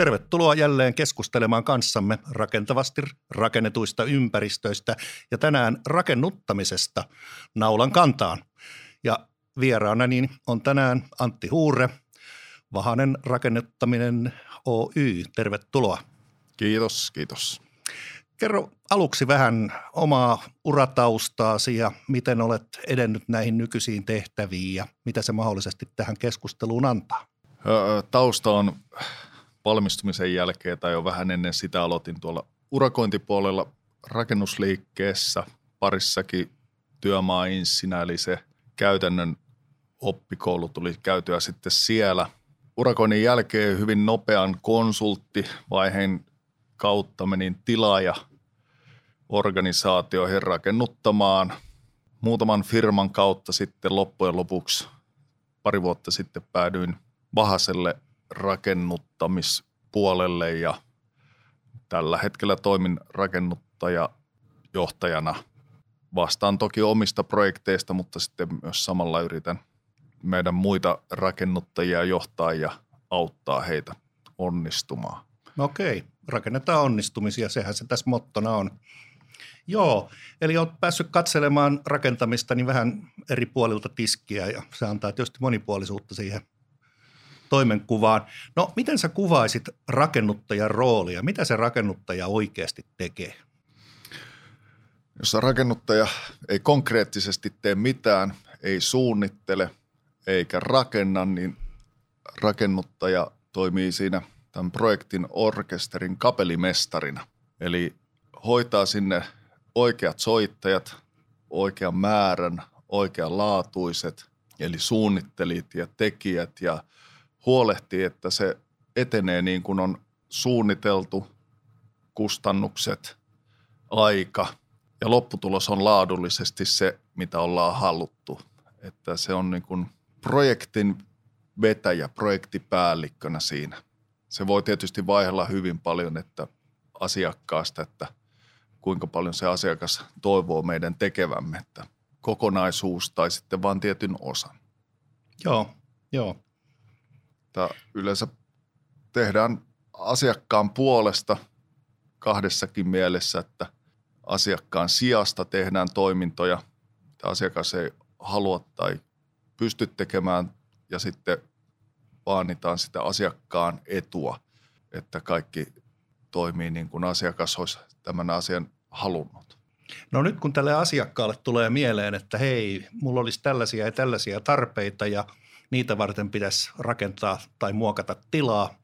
Tervetuloa jälleen keskustelemaan kanssamme rakentavasti rakennetuista ympäristöistä ja tänään rakennuttamisesta naulan kantaan. Ja vieraana niin on tänään Antti Huure, Vahanen rakennuttaminen Oy. Tervetuloa. Kiitos, kiitos. Kerro aluksi vähän omaa urataustaasi ja miten olet edennyt näihin nykyisiin tehtäviin ja mitä se mahdollisesti tähän keskusteluun antaa. Tausta on valmistumisen jälkeen tai jo vähän ennen sitä aloitin tuolla urakointipuolella rakennusliikkeessä parissakin työmaainsinä, eli se käytännön oppikoulu tuli käytyä sitten siellä. Urakoinnin jälkeen hyvin nopean konsulttivaiheen kautta menin tilaaja organisaatioihin rakennuttamaan. Muutaman firman kautta sitten loppujen lopuksi pari vuotta sitten päädyin Vahaselle rakennuttamispuolelle ja tällä hetkellä toimin rakennuttajajohtajana. Vastaan toki omista projekteista, mutta sitten myös samalla yritän meidän muita rakennuttajia johtaa ja auttaa heitä onnistumaan. Okei, rakennetaan onnistumisia, sehän se tässä mottona on. Joo, eli olet päässyt katselemaan rakentamista niin vähän eri puolilta tiskiä ja se antaa tietysti monipuolisuutta siihen toimenkuvaan. No, miten sä kuvaisit rakennuttajan roolia? Mitä se rakennuttaja oikeasti tekee? Jos rakennuttaja ei konkreettisesti tee mitään, ei suunnittele eikä rakenna, niin rakennuttaja toimii siinä tämän projektin orkesterin kapelimestarina. Eli hoitaa sinne oikeat soittajat, oikean määrän, oikeanlaatuiset, eli suunnittelijat ja tekijät ja huolehtii, että se etenee niin kuin on suunniteltu, kustannukset, aika ja lopputulos on laadullisesti se, mitä ollaan haluttu. Että se on niin kuin projektin vetäjä, projektipäällikkönä siinä. Se voi tietysti vaihella hyvin paljon että asiakkaasta, että kuinka paljon se asiakas toivoo meidän tekevämme, että kokonaisuus tai sitten vain tietyn osan. Joo, joo että yleensä tehdään asiakkaan puolesta kahdessakin mielessä, että asiakkaan sijasta tehdään toimintoja, mitä asiakas ei halua tai pysty tekemään ja sitten vaanitaan sitä asiakkaan etua, että kaikki toimii niin kuin asiakas olisi tämän asian halunnut. No nyt kun tälle asiakkaalle tulee mieleen, että hei, mulla olisi tällaisia ja tällaisia tarpeita ja – niitä varten pitäisi rakentaa tai muokata tilaa,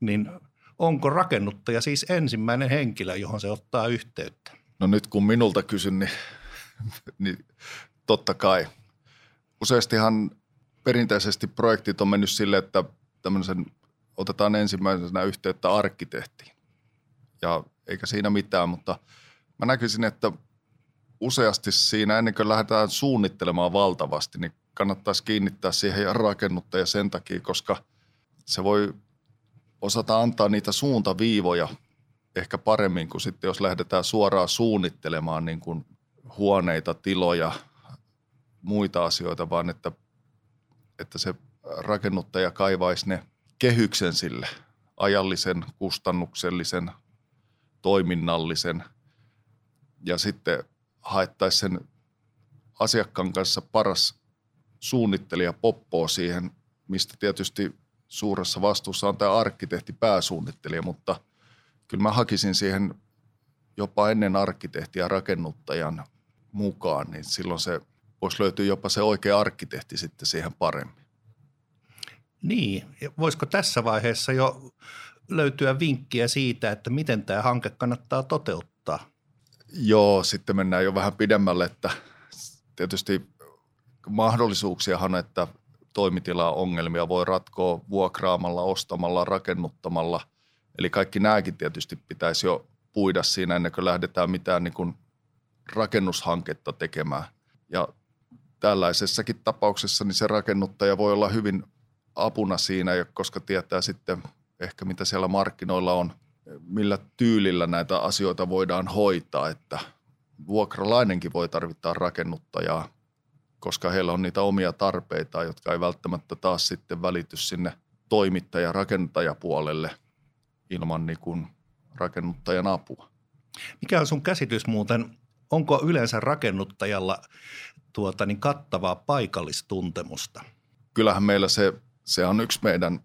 niin onko rakennuttaja siis ensimmäinen henkilö, johon se ottaa yhteyttä? No nyt kun minulta kysyn, niin, niin totta kai. Useastihan perinteisesti projektit on mennyt sille, että tämmöisen otetaan ensimmäisenä yhteyttä arkkitehtiin. Ja eikä siinä mitään, mutta mä näkisin, että useasti siinä ennen kuin lähdetään suunnittelemaan valtavasti, niin kannattaisi kiinnittää siihen rakennuttaja sen takia, koska se voi osata antaa niitä suuntaviivoja ehkä paremmin kuin sitten, jos lähdetään suoraan suunnittelemaan niin kuin huoneita, tiloja, muita asioita, vaan että, että se rakennuttaja kaivaisi ne kehyksen sille ajallisen, kustannuksellisen, toiminnallisen ja sitten haettaisiin sen asiakkaan kanssa paras suunnittelija poppoo siihen, mistä tietysti suuressa vastuussa on tämä arkkitehti pääsuunnittelija, mutta kyllä mä hakisin siihen jopa ennen arkkitehtiä rakennuttajan mukaan, niin silloin se voisi löytyä jopa se oikea arkkitehti sitten siihen paremmin. Niin, voisiko tässä vaiheessa jo löytyä vinkkiä siitä, että miten tämä hanke kannattaa toteuttaa? Joo, sitten mennään jo vähän pidemmälle, että tietysti mahdollisuuksiahan, että toimitilaongelmia voi ratkoa vuokraamalla, ostamalla, rakennuttamalla. Eli kaikki nämäkin tietysti pitäisi jo puida siinä ennen kuin lähdetään mitään niin kuin rakennushanketta tekemään. Ja tällaisessakin tapauksessa niin se rakennuttaja voi olla hyvin apuna siinä, koska tietää sitten ehkä mitä siellä markkinoilla on, millä tyylillä näitä asioita voidaan hoitaa, että vuokralainenkin voi tarvittaa rakennuttajaa – koska heillä on niitä omia tarpeita, jotka ei välttämättä taas sitten välity sinne toimittaja- rakentajapuolelle. ilman niin kuin rakennuttajan apua. Mikä on sun käsitys muuten, onko yleensä rakennuttajalla tuota, niin kattavaa paikallistuntemusta? Kyllähän meillä se, se on yksi meidän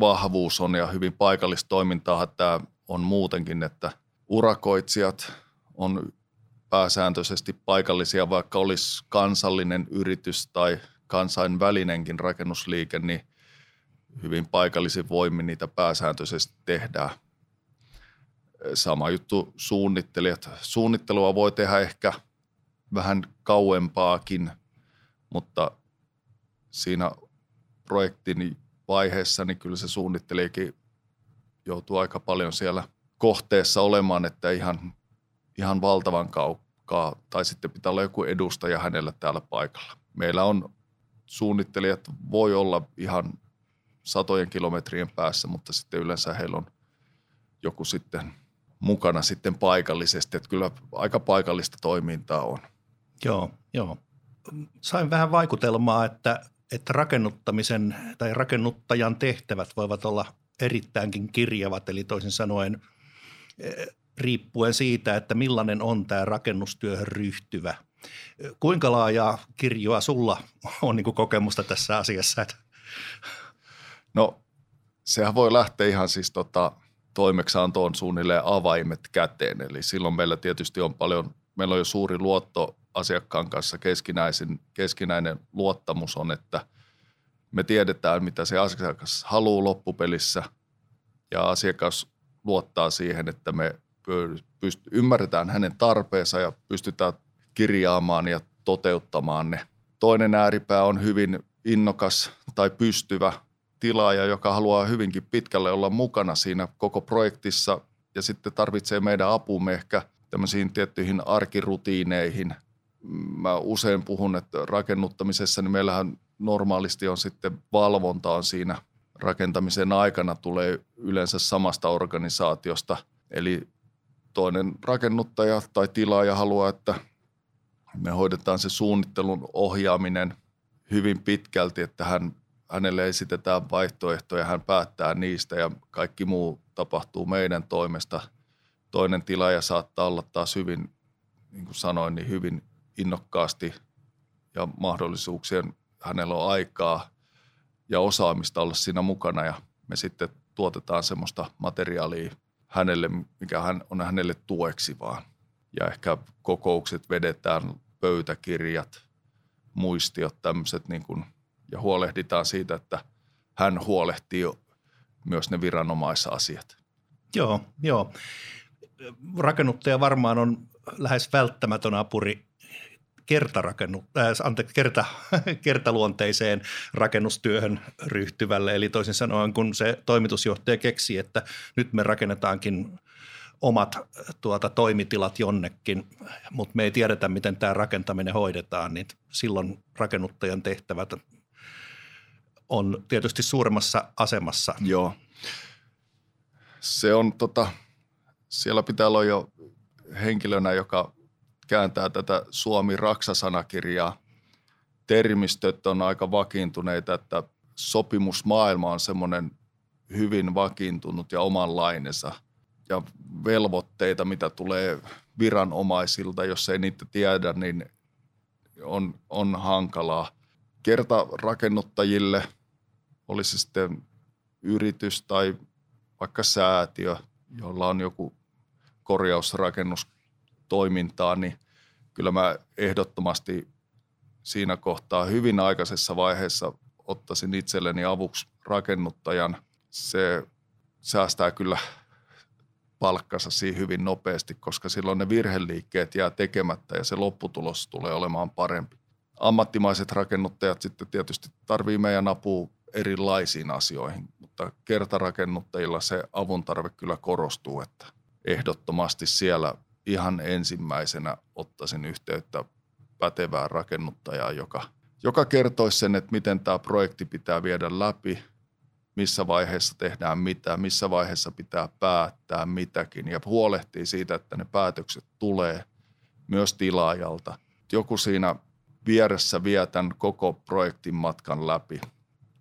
vahvuus on ja hyvin paikallista toimintaa tämä on muutenkin, että urakoitsijat on pääsääntöisesti paikallisia, vaikka olisi kansallinen yritys tai kansainvälinenkin rakennusliike, niin hyvin paikallisin voimin niitä pääsääntöisesti tehdään. Sama juttu suunnittelijat. Suunnittelua voi tehdä ehkä vähän kauempaakin, mutta siinä projektin vaiheessa niin kyllä se suunnittelijakin joutuu aika paljon siellä kohteessa olemaan, että ihan, ihan valtavan kaukaa, tai sitten pitää olla joku edustaja hänellä täällä paikalla. Meillä on suunnittelijat voi olla ihan satojen kilometrien päässä, mutta sitten yleensä heillä on joku sitten mukana sitten paikallisesti, että kyllä aika paikallista toimintaa on. Joo, joo. Sain vähän vaikutelmaa, että, että rakennuttamisen tai rakennuttajan tehtävät voivat olla erittäinkin kirjavat, eli toisin sanoen riippuen siitä, että millainen on tämä rakennustyöhön ryhtyvä. Kuinka laajaa kirjoa sulla on niin kokemusta tässä asiassa? No sehän voi lähteä ihan siis tota, toimeksiantoon suunnilleen avaimet käteen. Eli silloin meillä tietysti on paljon, meillä on jo suuri luotto asiakkaan kanssa keskinäisen, keskinäinen luottamus on, että me tiedetään, mitä se asiakas haluaa loppupelissä ja asiakas luottaa siihen, että me pyst- ymmärretään hänen tarpeensa ja pystytään kirjaamaan ja toteuttamaan ne. Toinen ääripää on hyvin innokas tai pystyvä tilaaja, joka haluaa hyvinkin pitkälle olla mukana siinä koko projektissa ja sitten tarvitsee meidän apumme ehkä tämmöisiin tiettyihin arkirutiineihin. Mä usein puhun, että rakennuttamisessa niin meillähän normaalisti on sitten valvonta on siinä rakentamisen aikana tulee yleensä samasta organisaatiosta. Eli toinen rakennuttaja tai tilaaja haluaa, että me hoidetaan se suunnittelun ohjaaminen hyvin pitkälti, että hän hänelle esitetään vaihtoehtoja, hän päättää niistä ja kaikki muu tapahtuu meidän toimesta. Toinen tilaaja saattaa olla taas hyvin, niin kuin sanoin, niin hyvin innokkaasti ja mahdollisuuksien hänellä on aikaa ja osaamista olla siinä mukana ja me sitten tuotetaan semmoista materiaalia hänelle, mikä hän on hänelle tueksi vaan. Ja ehkä kokoukset vedetään, pöytäkirjat, muistiot, tämmöiset niin kuin – ja huolehditaan siitä, että hän huolehtii myös ne viranomaisasiat. Joo, joo. Rakennuttaja varmaan on lähes välttämätön apuri kertarakennu, äh, anteeksi, kerta, kertaluonteiseen rakennustyöhön ryhtyvälle. Eli toisin sanoen, kun se toimitusjohtaja keksi, että nyt me rakennetaankin omat tuota, toimitilat jonnekin, mutta me ei tiedetä, miten tämä rakentaminen hoidetaan, niin silloin rakennuttajan tehtävät on tietysti suuremmassa asemassa. Joo. Se on tota, siellä pitää olla jo henkilönä, joka kääntää tätä Suomi-Raksa-sanakirjaa. Termistöt on aika vakiintuneita, että sopimusmaailma on semmoinen hyvin vakiintunut ja omanlainensa. Ja velvoitteita, mitä tulee viranomaisilta, jos ei niitä tiedä, niin on, on hankalaa. Kertarakennuttajille – olisi sitten yritys tai vaikka säätiö, jolla on joku korjausrakennustoimintaa, niin kyllä mä ehdottomasti siinä kohtaa hyvin aikaisessa vaiheessa ottaisin itselleni avuksi rakennuttajan. Se säästää kyllä palkkansa siihen hyvin nopeasti, koska silloin ne virheliikkeet jää tekemättä ja se lopputulos tulee olemaan parempi. Ammattimaiset rakennuttajat sitten tietysti tarvii meidän apua erilaisiin asioihin, mutta kertarakennuttajilla se avun tarve kyllä korostuu, että ehdottomasti siellä ihan ensimmäisenä ottaisin yhteyttä pätevään rakennuttajaan, joka, joka kertoisi sen, että miten tämä projekti pitää viedä läpi, missä vaiheessa tehdään mitä, missä vaiheessa pitää päättää mitäkin ja huolehtii siitä, että ne päätökset tulee myös tilaajalta. Joku siinä vieressä vie tämän koko projektin matkan läpi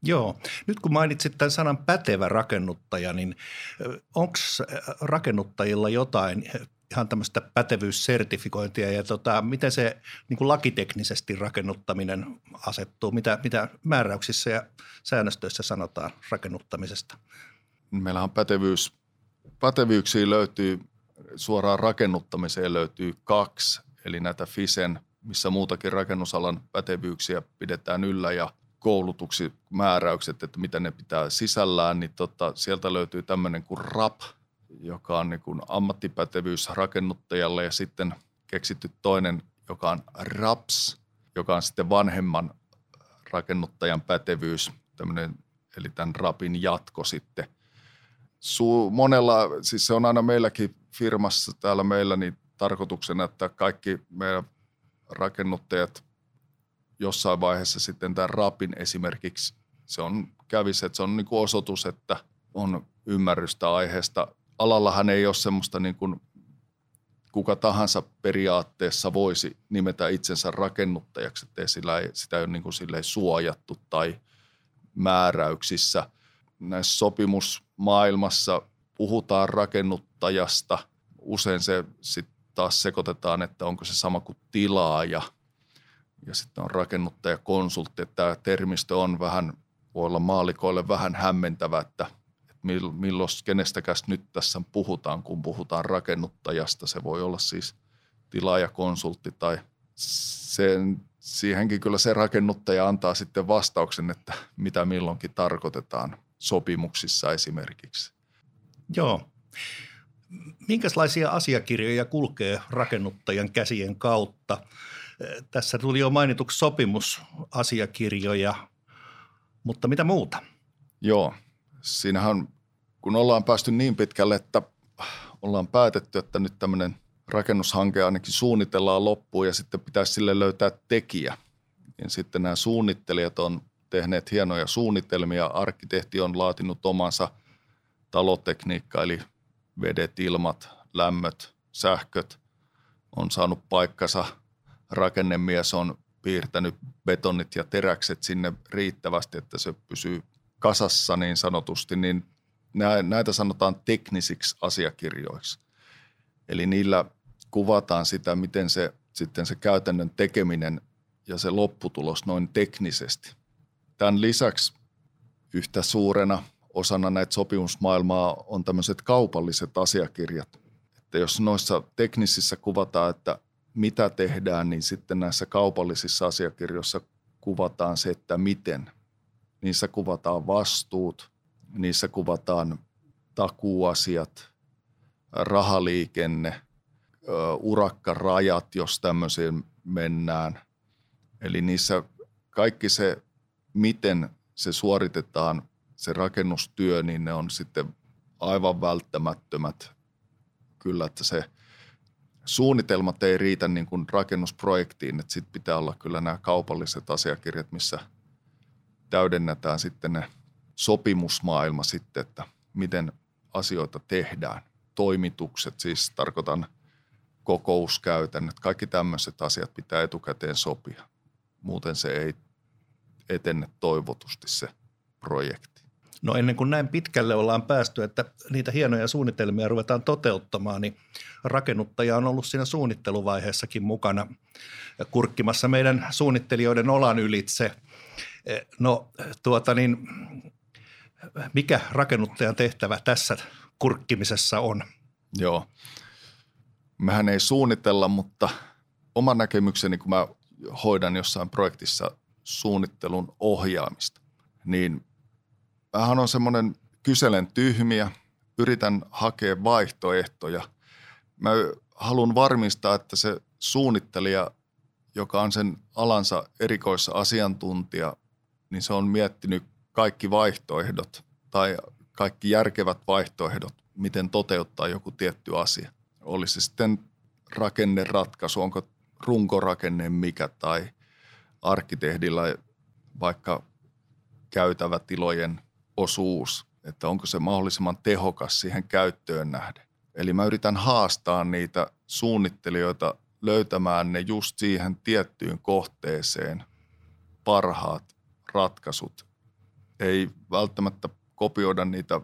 Joo. Nyt kun mainitsit tämän sanan pätevä rakennuttaja, niin onko rakennuttajilla jotain ihan tämmöistä pätevyyssertifikointia ja tota, miten se niin kuin lakiteknisesti rakennuttaminen asettuu? Mitä, mitä määräyksissä ja säännöstöissä sanotaan rakennuttamisesta? Meillä on pätevyys, pätevyyksiä löytyy suoraan rakennuttamiseen löytyy kaksi, eli näitä FISEN, missä muutakin rakennusalan pätevyyksiä pidetään yllä ja koulutuksi määräykset, että mitä ne pitää sisällään, niin tota, sieltä löytyy tämmöinen kuin RAP, joka on niin kuin ammattipätevyys rakennuttajalle ja sitten keksitty toinen, joka on RAPS, joka on sitten vanhemman rakennuttajan pätevyys, tämmöinen, eli tämän RAPin jatko sitten. Su, monella, siis se on aina meilläkin firmassa täällä meillä niin tarkoituksena, että kaikki meidän rakennuttajat jossain vaiheessa sitten tämän rapin esimerkiksi, se on kävisi, että se on niin kuin osoitus, että on ymmärrystä aiheesta. Alallahan ei ole semmoista niin kuin kuka tahansa periaatteessa voisi nimetä itsensä rakennuttajaksi, että sillä ei, sitä ei ole niin kuin suojattu tai määräyksissä. Näissä sopimusmaailmassa puhutaan rakennuttajasta. Usein se sitten taas sekoitetaan, että onko se sama kuin tilaaja – ja sitten on rakennuttaja konsultti. Tämä termistö on vähän, voi olla maalikoille vähän hämmentävä, että milloin kenestäkäs nyt tässä puhutaan, kun puhutaan rakennuttajasta. Se voi olla siis tilaajakonsultti tai sen, siihenkin kyllä se rakennuttaja antaa sitten vastauksen, että mitä milloinkin tarkoitetaan sopimuksissa esimerkiksi. Joo. Minkälaisia asiakirjoja kulkee rakennuttajan käsien kautta? Tässä tuli jo mainituksi sopimusasiakirjoja, mutta mitä muuta? Joo, siinähän kun ollaan päästy niin pitkälle, että ollaan päätetty, että nyt tämmöinen rakennushanke ainakin suunnitellaan loppuun ja sitten pitäisi sille löytää tekijä. Niin sitten nämä suunnittelijat on tehneet hienoja suunnitelmia. Arkkitehti on laatinut omansa talotekniikka, eli vedet, ilmat, lämmöt, sähköt on saanut paikkansa – rakennemies on piirtänyt betonit ja teräkset sinne riittävästi, että se pysyy kasassa niin sanotusti, niin näitä sanotaan teknisiksi asiakirjoiksi. Eli niillä kuvataan sitä, miten se sitten se käytännön tekeminen ja se lopputulos noin teknisesti. Tämän lisäksi yhtä suurena osana näitä sopimusmaailmaa on tämmöiset kaupalliset asiakirjat. Että jos noissa teknisissä kuvataan, että mitä tehdään, niin sitten näissä kaupallisissa asiakirjoissa kuvataan se, että miten. Niissä kuvataan vastuut, niissä kuvataan takuasiat, rahaliikenne, urakkarajat, jos tämmöisiin mennään. Eli niissä kaikki se, miten se suoritetaan, se rakennustyö, niin ne on sitten aivan välttämättömät. Kyllä, että se – suunnitelmat ei riitä niin kuin rakennusprojektiin, että sitten pitää olla kyllä nämä kaupalliset asiakirjat, missä täydennetään sitten ne sopimusmaailma sitten, että miten asioita tehdään. Toimitukset, siis tarkoitan kokouskäytännöt, kaikki tämmöiset asiat pitää etukäteen sopia. Muuten se ei etene toivotusti se projekti. No ennen kuin näin pitkälle ollaan päästy, että niitä hienoja suunnitelmia ruvetaan toteuttamaan, niin rakennuttaja on ollut siinä suunnitteluvaiheessakin mukana kurkkimassa meidän suunnittelijoiden olan ylitse. No tuota niin, mikä rakennuttajan tehtävä tässä kurkkimisessa on? Joo, mehän ei suunnitella, mutta oma näkemykseni, kun mä hoidan jossain projektissa suunnittelun ohjaamista, niin vähän on semmoinen kyselen tyhmiä, yritän hakea vaihtoehtoja. Mä haluan varmistaa, että se suunnittelija, joka on sen alansa erikoissa asiantuntija, niin se on miettinyt kaikki vaihtoehdot tai kaikki järkevät vaihtoehdot, miten toteuttaa joku tietty asia. Olisi se sitten rakenneratkaisu, onko runkorakenne mikä tai arkkitehdillä vaikka käytävätilojen osuus, että onko se mahdollisimman tehokas siihen käyttöön nähden. Eli mä yritän haastaa niitä suunnittelijoita löytämään ne just siihen tiettyyn kohteeseen parhaat ratkaisut ei välttämättä kopioida niitä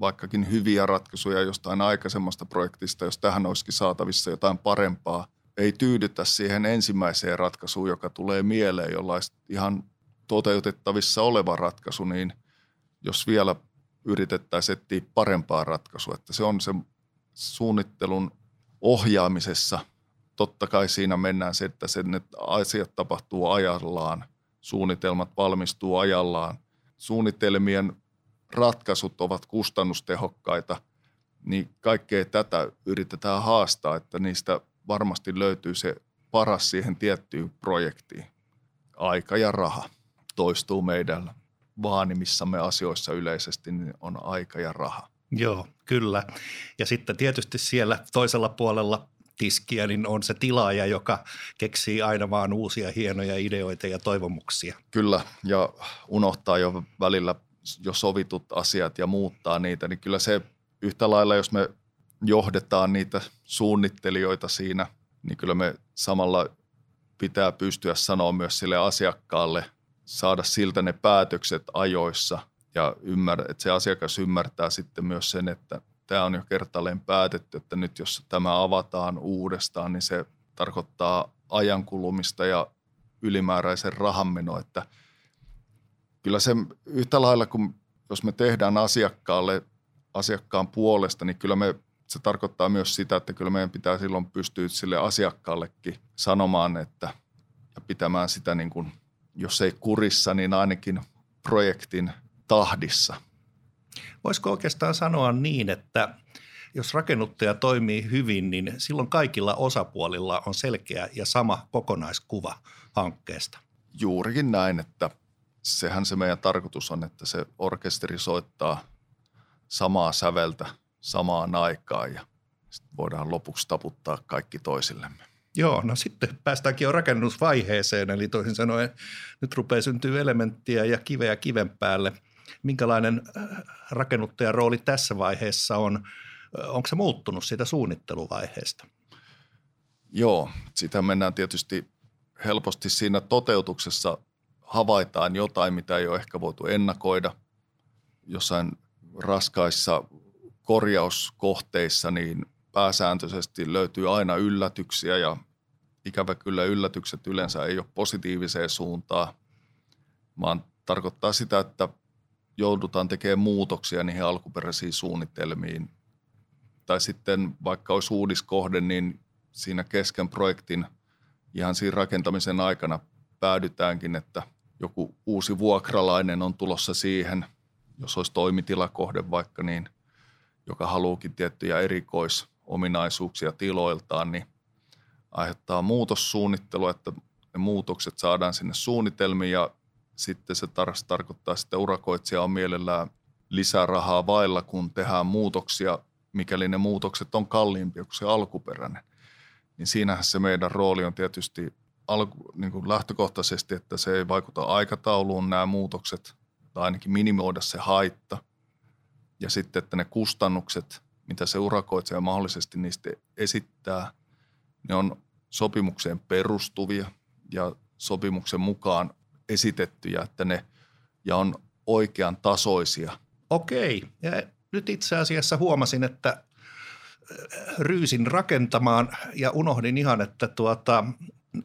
vaikkakin hyviä ratkaisuja jostain aikaisemmasta projektista, jos tähän olisikin saatavissa jotain parempaa. Ei tyydytä siihen ensimmäiseen ratkaisuun, joka tulee mieleen, jolla olisi ihan toteutettavissa oleva ratkaisu, niin jos vielä yritettäisiin etsiä parempaa ratkaisua, että se on se suunnittelun ohjaamisessa. Totta kai siinä mennään se, että sen, että asiat tapahtuu ajallaan, suunnitelmat valmistuu ajallaan, suunnitelmien ratkaisut ovat kustannustehokkaita, niin kaikkea tätä yritetään haastaa, että niistä varmasti löytyy se paras siihen tiettyyn projektiin. Aika ja raha toistuu meidän vaanimissamme asioissa yleisesti, niin on aika ja raha. Joo, kyllä. Ja sitten tietysti siellä toisella puolella tiskiä, niin on se tilaaja, joka keksii aina vaan uusia hienoja ideoita ja toivomuksia. Kyllä, ja unohtaa jo välillä jo sovitut asiat ja muuttaa niitä, niin kyllä se yhtä lailla, jos me johdetaan niitä suunnittelijoita siinä, niin kyllä me samalla pitää pystyä sanoa myös sille asiakkaalle, saada siltä ne päätökset ajoissa ja ymmär, että se asiakas ymmärtää sitten myös sen, että tämä on jo kertaalleen päätetty, että nyt jos tämä avataan uudestaan, niin se tarkoittaa ajankulumista ja ylimääräisen rahanmeno, että kyllä se yhtä lailla kuin jos me tehdään asiakkaalle asiakkaan puolesta, niin kyllä me, se tarkoittaa myös sitä, että kyllä meidän pitää silloin pystyä sille asiakkaallekin sanomaan, että ja pitämään sitä niin kuin, jos ei kurissa, niin ainakin projektin tahdissa – Voisiko oikeastaan sanoa niin, että jos rakennuttaja toimii hyvin, niin silloin kaikilla osapuolilla on selkeä ja sama kokonaiskuva hankkeesta. Juurikin näin, että sehän se meidän tarkoitus on, että se orkesteri soittaa samaa säveltä samaan aikaan ja voidaan lopuksi taputtaa kaikki toisillemme. Joo, no sitten päästäänkin jo rakennusvaiheeseen, eli toisin sanoen nyt rupeaa syntyä elementtiä ja kiveä kiven päälle – minkälainen äh, rakennuttajan rooli tässä vaiheessa on? Äh, onko se muuttunut siitä suunnitteluvaiheesta? Joo, sitä mennään tietysti helposti siinä toteutuksessa havaitaan jotain, mitä ei ole ehkä voitu ennakoida. Jossain raskaissa korjauskohteissa niin pääsääntöisesti löytyy aina yllätyksiä ja ikävä kyllä yllätykset yleensä ei ole positiiviseen suuntaan, vaan tarkoittaa sitä, että joudutaan tekemään muutoksia niihin alkuperäisiin suunnitelmiin. Tai sitten vaikka olisi uudiskohde, niin siinä kesken projektin ihan siinä rakentamisen aikana päädytäänkin, että joku uusi vuokralainen on tulossa siihen, jos olisi toimitilakohde vaikka niin, joka haluukin tiettyjä erikoisominaisuuksia tiloiltaan, niin aiheuttaa muutossuunnittelua, että ne muutokset saadaan sinne suunnitelmiin ja sitten se taas tarkoittaa, että urakoitsija on mielellään lisärahaa vailla, kun tehdään muutoksia, mikäli ne muutokset on kalliimpia kuin se alkuperäinen. Niin siinähän se meidän rooli on tietysti alku, niin kuin lähtökohtaisesti, että se ei vaikuta aikatauluun nämä muutokset, tai ainakin minimoida se haitta. Ja sitten, että ne kustannukset, mitä se urakoitsija mahdollisesti niistä esittää, ne on sopimukseen perustuvia ja sopimuksen mukaan esitettyjä, että ne ja on oikean tasoisia. Okei, ja nyt itse asiassa huomasin, että äh, ryysin rakentamaan ja unohdin ihan, että tuota,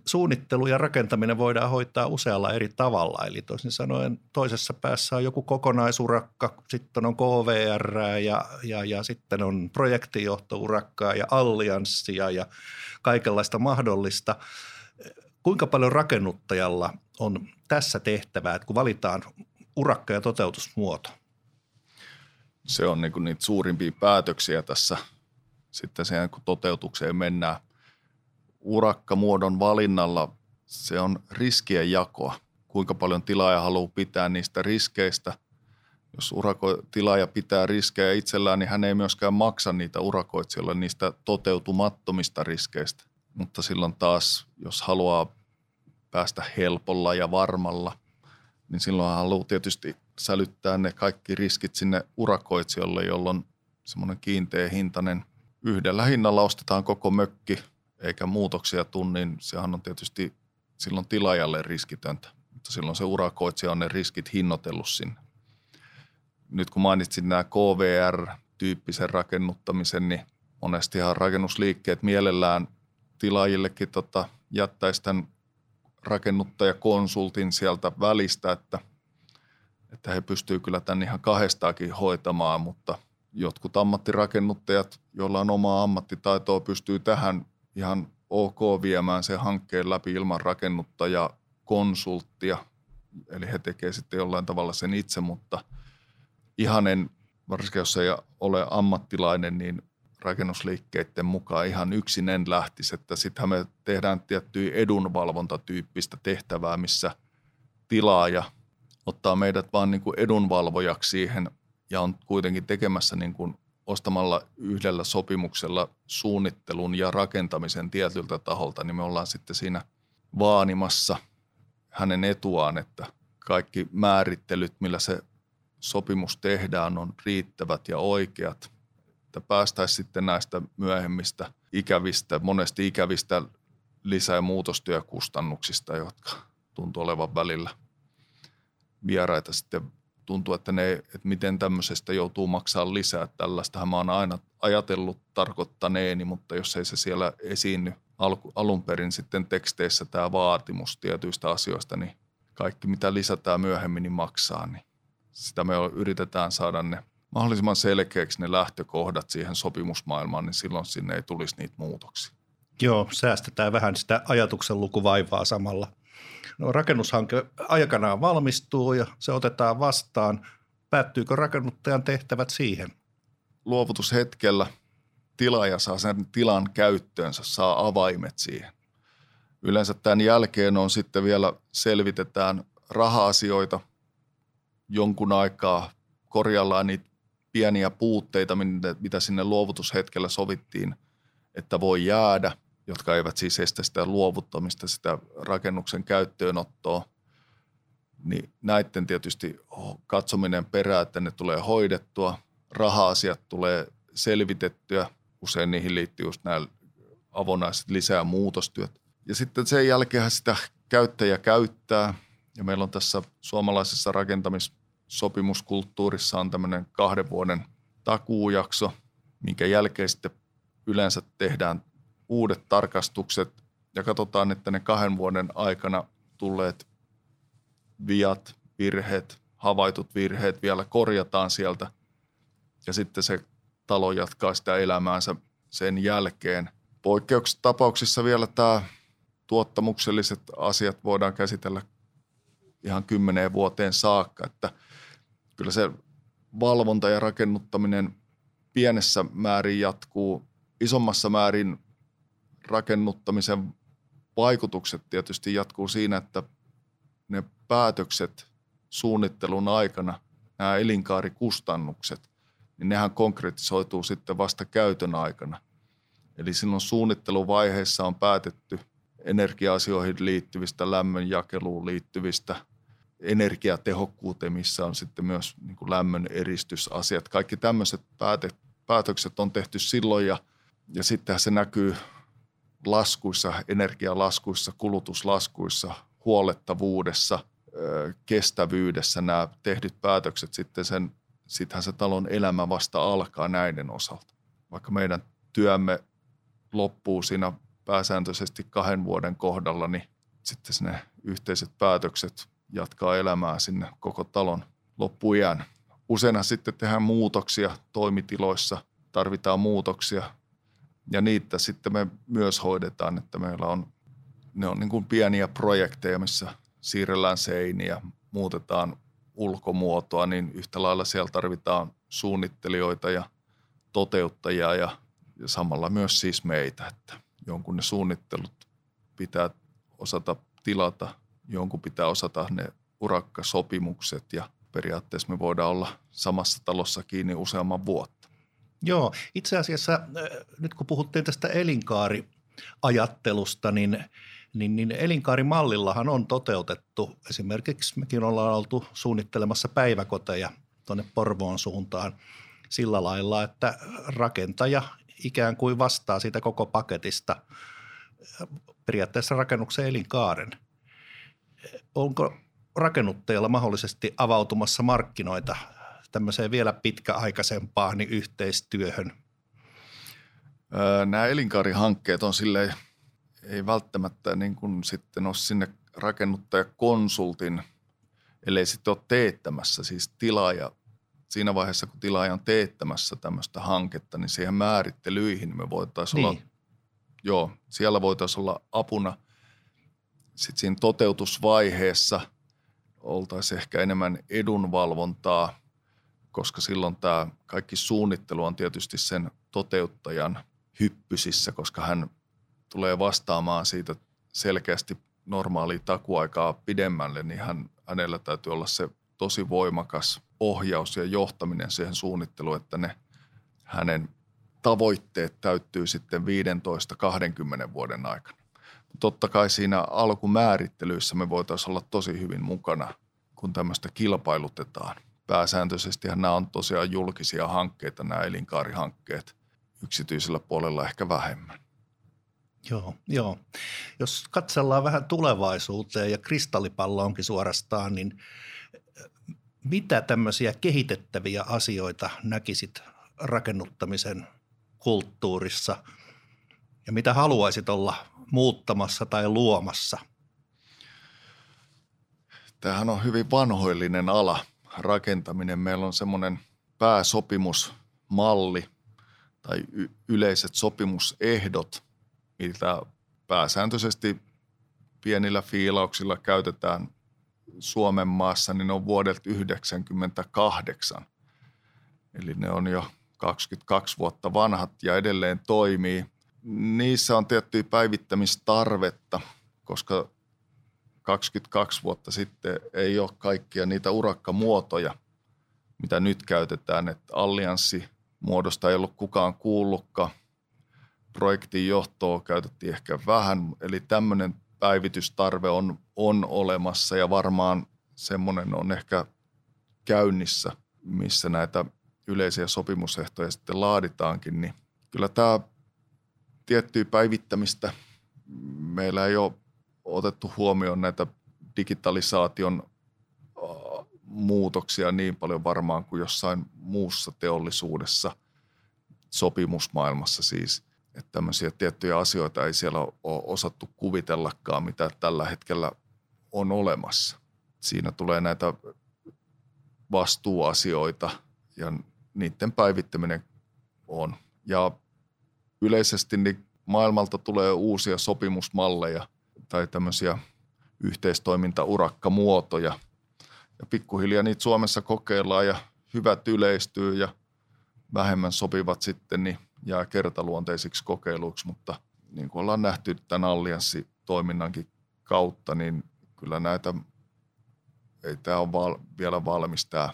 suunnittelu ja rakentaminen voidaan hoitaa usealla eri tavalla. Eli toisin sanoen toisessa päässä on joku kokonaisurakka, sitten on KVR ja, ja, ja sitten on projektijohtourakkaa ja allianssia ja kaikenlaista mahdollista. Kuinka paljon rakennuttajalla on tässä tehtävää, että kun valitaan urakka- ja toteutusmuoto? Se on niin niitä suurimpia päätöksiä tässä sitten sen, kun toteutukseen mennään. Urakkamuodon valinnalla se on riskien jakoa. Kuinka paljon tilaaja haluaa pitää niistä riskeistä. Jos urako, tilaaja pitää riskejä itsellään, niin hän ei myöskään maksa niitä urakoitsijoille niistä toteutumattomista riskeistä. Mutta silloin taas, jos haluaa päästä helpolla ja varmalla, niin silloin haluaa tietysti sälyttää ne kaikki riskit sinne urakoitsijalle, jolloin semmoinen kiinteä hintainen yhdellä hinnalla ostetaan koko mökki eikä muutoksia tunnin, sehän on tietysti silloin tilaajalle riskitöntä. mutta silloin se urakoitsija on ne riskit hinnoitellut sinne. Nyt kun mainitsin nämä KVR-tyyppisen rakennuttamisen, niin monestihan rakennusliikkeet mielellään tilaajillekin tota, jättäisi tämän rakennuttajakonsultin sieltä välistä, että, että he pystyvät kyllä tämän ihan kahdestaakin hoitamaan, mutta jotkut ammattirakennuttajat, joilla on omaa ammattitaitoa, pystyy tähän ihan ok viemään sen hankkeen läpi ilman rakennuttajaa konsulttia, eli he tekevät sitten jollain tavalla sen itse, mutta ihan en, varsinkin jos ei ole ammattilainen, niin rakennusliikkeiden mukaan ihan yksin en lähtisi, että sittenhän me tehdään tiettyä edunvalvontatyyppistä tehtävää, missä tilaaja ottaa meidät vaan niin kuin edunvalvojaksi siihen ja on kuitenkin tekemässä niin kuin ostamalla yhdellä sopimuksella suunnittelun ja rakentamisen tietyltä taholta, niin me ollaan sitten siinä vaanimassa hänen etuaan, että kaikki määrittelyt, millä se sopimus tehdään, on riittävät ja oikeat, että päästäisiin sitten näistä myöhemmistä ikävistä, monesti ikävistä lisä- ja muutostyökustannuksista, jotka tuntuu olevan välillä vieraita sitten tuntuu, että, ne, että miten tämmöisestä joutuu maksaa lisää. Tällaistähän mä oon aina ajatellut tarkoittaneeni, mutta jos ei se siellä esiinny alun perin sitten teksteissä tämä vaatimus tietyistä asioista, niin kaikki mitä lisätään myöhemmin niin maksaa, niin sitä me yritetään saada ne mahdollisimman selkeäksi ne lähtökohdat siihen sopimusmaailmaan, niin silloin sinne ei tulisi niitä muutoksia. Joo, säästetään vähän sitä ajatuksen lukuvaivaa samalla. No, rakennushanke aikanaan valmistuu ja se otetaan vastaan. Päättyykö rakennuttajan tehtävät siihen? Luovutushetkellä tilaaja saa sen tilan käyttöönsä, saa avaimet siihen. Yleensä tämän jälkeen on sitten vielä selvitetään raha-asioita jonkun aikaa, korjallaan niitä pieniä puutteita, mitä sinne luovutushetkellä sovittiin, että voi jäädä, jotka eivät siis estä sitä luovuttamista, sitä rakennuksen käyttöönottoa. Niin näiden tietysti katsominen perään, että ne tulee hoidettua, raha-asiat tulee selvitettyä, usein niihin liittyy just nämä avonaiset lisää muutostyöt. Ja sitten sen jälkeen sitä käyttäjä käyttää, ja meillä on tässä suomalaisessa rakentamis- sopimuskulttuurissa on tämmöinen kahden vuoden takuujakso, minkä jälkeen sitten yleensä tehdään uudet tarkastukset ja katsotaan, että ne kahden vuoden aikana tulleet viat, virheet, havaitut virheet vielä korjataan sieltä ja sitten se talo jatkaa sitä elämäänsä sen jälkeen. Poikkeuksetapauksissa vielä tämä tuottamukselliset asiat voidaan käsitellä ihan kymmeneen vuoteen saakka, että – kyllä se valvonta ja rakennuttaminen pienessä määrin jatkuu. Isommassa määrin rakennuttamisen vaikutukset tietysti jatkuu siinä, että ne päätökset suunnittelun aikana, nämä elinkaarikustannukset, niin nehän konkretisoituu sitten vasta käytön aikana. Eli silloin suunnitteluvaiheessa on päätetty energia-asioihin liittyvistä, lämmönjakeluun liittyvistä – energiatehokkuuteen, missä on sitten myös niin kuin lämmön eristysasiat. Kaikki tämmöiset päätökset on tehty silloin ja, ja sittenhän se näkyy laskuissa, energialaskuissa, kulutuslaskuissa, huolettavuudessa, kestävyydessä nämä tehdyt päätökset sitten sen, sittenhän se talon elämä vasta alkaa näiden osalta. Vaikka meidän työmme loppuu siinä pääsääntöisesti kahden vuoden kohdalla, niin sitten ne yhteiset päätökset jatkaa elämää sinne koko talon loppuiän. Useinhan sitten tehdään muutoksia toimitiloissa, tarvitaan muutoksia ja niitä sitten me myös hoidetaan, että meillä on, ne on niin kuin pieniä projekteja, missä siirrellään seiniä, muutetaan ulkomuotoa, niin yhtä lailla siellä tarvitaan suunnittelijoita ja toteuttajia ja, ja samalla myös siis meitä, että jonkun ne suunnittelut pitää osata tilata jonkun pitää osata ne urakkasopimukset ja periaatteessa me voidaan olla samassa talossa kiinni useamman vuotta. Joo, itse asiassa äh, nyt kun puhuttiin tästä elinkaariajattelusta, niin, niin, niin elinkaarimallillahan on toteutettu. Esimerkiksi mekin ollaan oltu suunnittelemassa päiväkoteja tuonne Porvoon suuntaan sillä lailla, että rakentaja ikään kuin vastaa siitä koko paketista periaatteessa rakennuksen elinkaaren – onko rakennuttajilla mahdollisesti avautumassa markkinoita tämmöiseen vielä pitkäaikaisempaan niin yhteistyöhön? Nämä elinkaarihankkeet on silleen, ei välttämättä niin kuin sitten ole sinne rakennuttajakonsultin, ellei sitten ole teettämässä, siis tilaaja siinä vaiheessa, kun tilaaja on teettämässä tämmöistä hanketta, niin siihen määrittelyihin me voitaisiin niin. olla, joo, siellä voitaisiin olla apuna. Sitten siinä toteutusvaiheessa oltaisiin ehkä enemmän edunvalvontaa, koska silloin tämä kaikki suunnittelu on tietysti sen toteuttajan hyppysissä, koska hän tulee vastaamaan siitä selkeästi normaalia takuaikaa pidemmälle, niin hän, hänellä täytyy olla se tosi voimakas ohjaus ja johtaminen siihen suunnitteluun, että ne hänen tavoitteet täyttyy sitten 15-20 vuoden aikana. Totta kai siinä alkumäärittelyissä me voitaisiin olla tosi hyvin mukana, kun tämmöistä kilpailutetaan. Pääsääntöisesti nämä on tosiaan julkisia hankkeita, nämä elinkaarihankkeet, yksityisellä puolella ehkä vähemmän. Joo, joo. Jos katsellaan vähän tulevaisuuteen ja kristallipallo onkin suorastaan, niin mitä tämmöisiä kehitettäviä asioita näkisit rakennuttamisen kulttuurissa ja mitä haluaisit olla muuttamassa tai luomassa? Tämähän on hyvin vanhoillinen ala, rakentaminen. Meillä on semmoinen pääsopimusmalli tai y- yleiset sopimusehdot, mitä pääsääntöisesti pienillä fiilauksilla käytetään Suomen maassa, niin ne on vuodelta 1998. Eli ne on jo 22 vuotta vanhat ja edelleen toimii. Niissä on tiettyä päivittämistarvetta, koska 22 vuotta sitten ei ole kaikkia niitä urakkamuotoja, mitä nyt käytetään. Että allianssi muodosta ei ollut kukaan kuullutkaan. Projektin johtoa käytettiin ehkä vähän, eli tämmöinen päivitystarve on, on olemassa ja varmaan semmoinen on ehkä käynnissä, missä näitä yleisiä sopimusehtoja sitten laaditaankin, niin kyllä tämä tiettyä päivittämistä meillä ei ole otettu huomioon näitä digitalisaation muutoksia niin paljon varmaan kuin jossain muussa teollisuudessa, sopimusmaailmassa siis – että tämmöisiä tiettyjä asioita ei siellä ole osattu kuvitellakaan, mitä tällä hetkellä on olemassa. Siinä tulee näitä vastuuasioita ja niiden päivittäminen on. Ja yleisesti niin maailmalta tulee uusia sopimusmalleja tai tämmöisiä yhteistoimintaurakkamuotoja. Ja pikkuhiljaa niitä Suomessa kokeillaan ja hyvät yleistyy ja vähemmän sopivat sitten niin jää kertaluonteisiksi kokeiluiksi, mutta niin kuin ollaan nähty tämän allianssitoiminnankin kautta, niin kyllä näitä, ei tämä ole val, vielä valmis tämä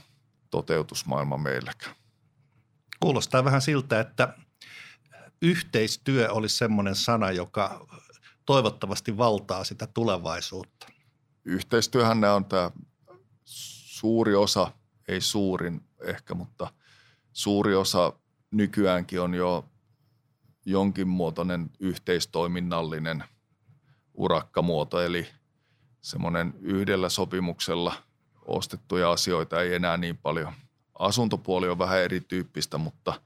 toteutusmaailma meilläkään. Kuulostaa vähän siltä, että yhteistyö olisi semmoinen sana, joka toivottavasti valtaa sitä tulevaisuutta. Yhteistyöhän on tämä suuri osa, ei suurin ehkä, mutta suuri osa nykyäänkin on jo jonkin muotoinen yhteistoiminnallinen urakkamuoto, eli semmoinen yhdellä sopimuksella ostettuja asioita ei enää niin paljon. Asuntopuoli on vähän erityyppistä, mutta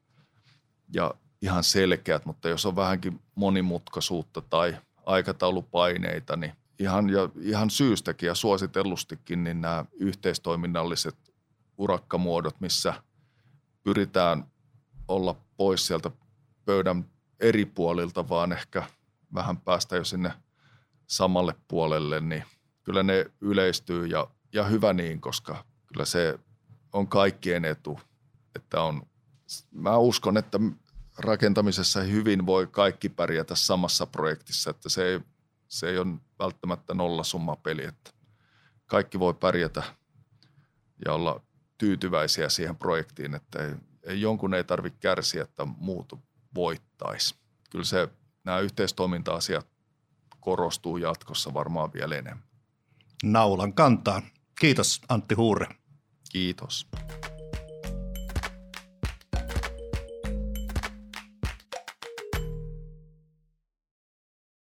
ja ihan selkeät, mutta jos on vähänkin monimutkaisuutta tai aikataulupaineita, niin ihan, ja ihan syystäkin ja suositellustikin, niin nämä yhteistoiminnalliset urakkamuodot, missä pyritään olla pois sieltä pöydän eri puolilta, vaan ehkä vähän päästä jo sinne samalle puolelle, niin kyllä ne yleistyy ja, ja hyvä niin, koska kyllä se on kaikkien etu, että on, mä uskon, että rakentamisessa hyvin voi kaikki pärjätä samassa projektissa, että se ei, se ei ole välttämättä nollasumma peli, että kaikki voi pärjätä ja olla tyytyväisiä siihen projektiin, että ei, jonkun ei tarvitse kärsiä, että muut voittaisi. Kyllä se, nämä yhteistoiminta-asiat korostuu jatkossa varmaan vielä enemmän. Naulan kantaan. Kiitos Antti Huure. Kiitos.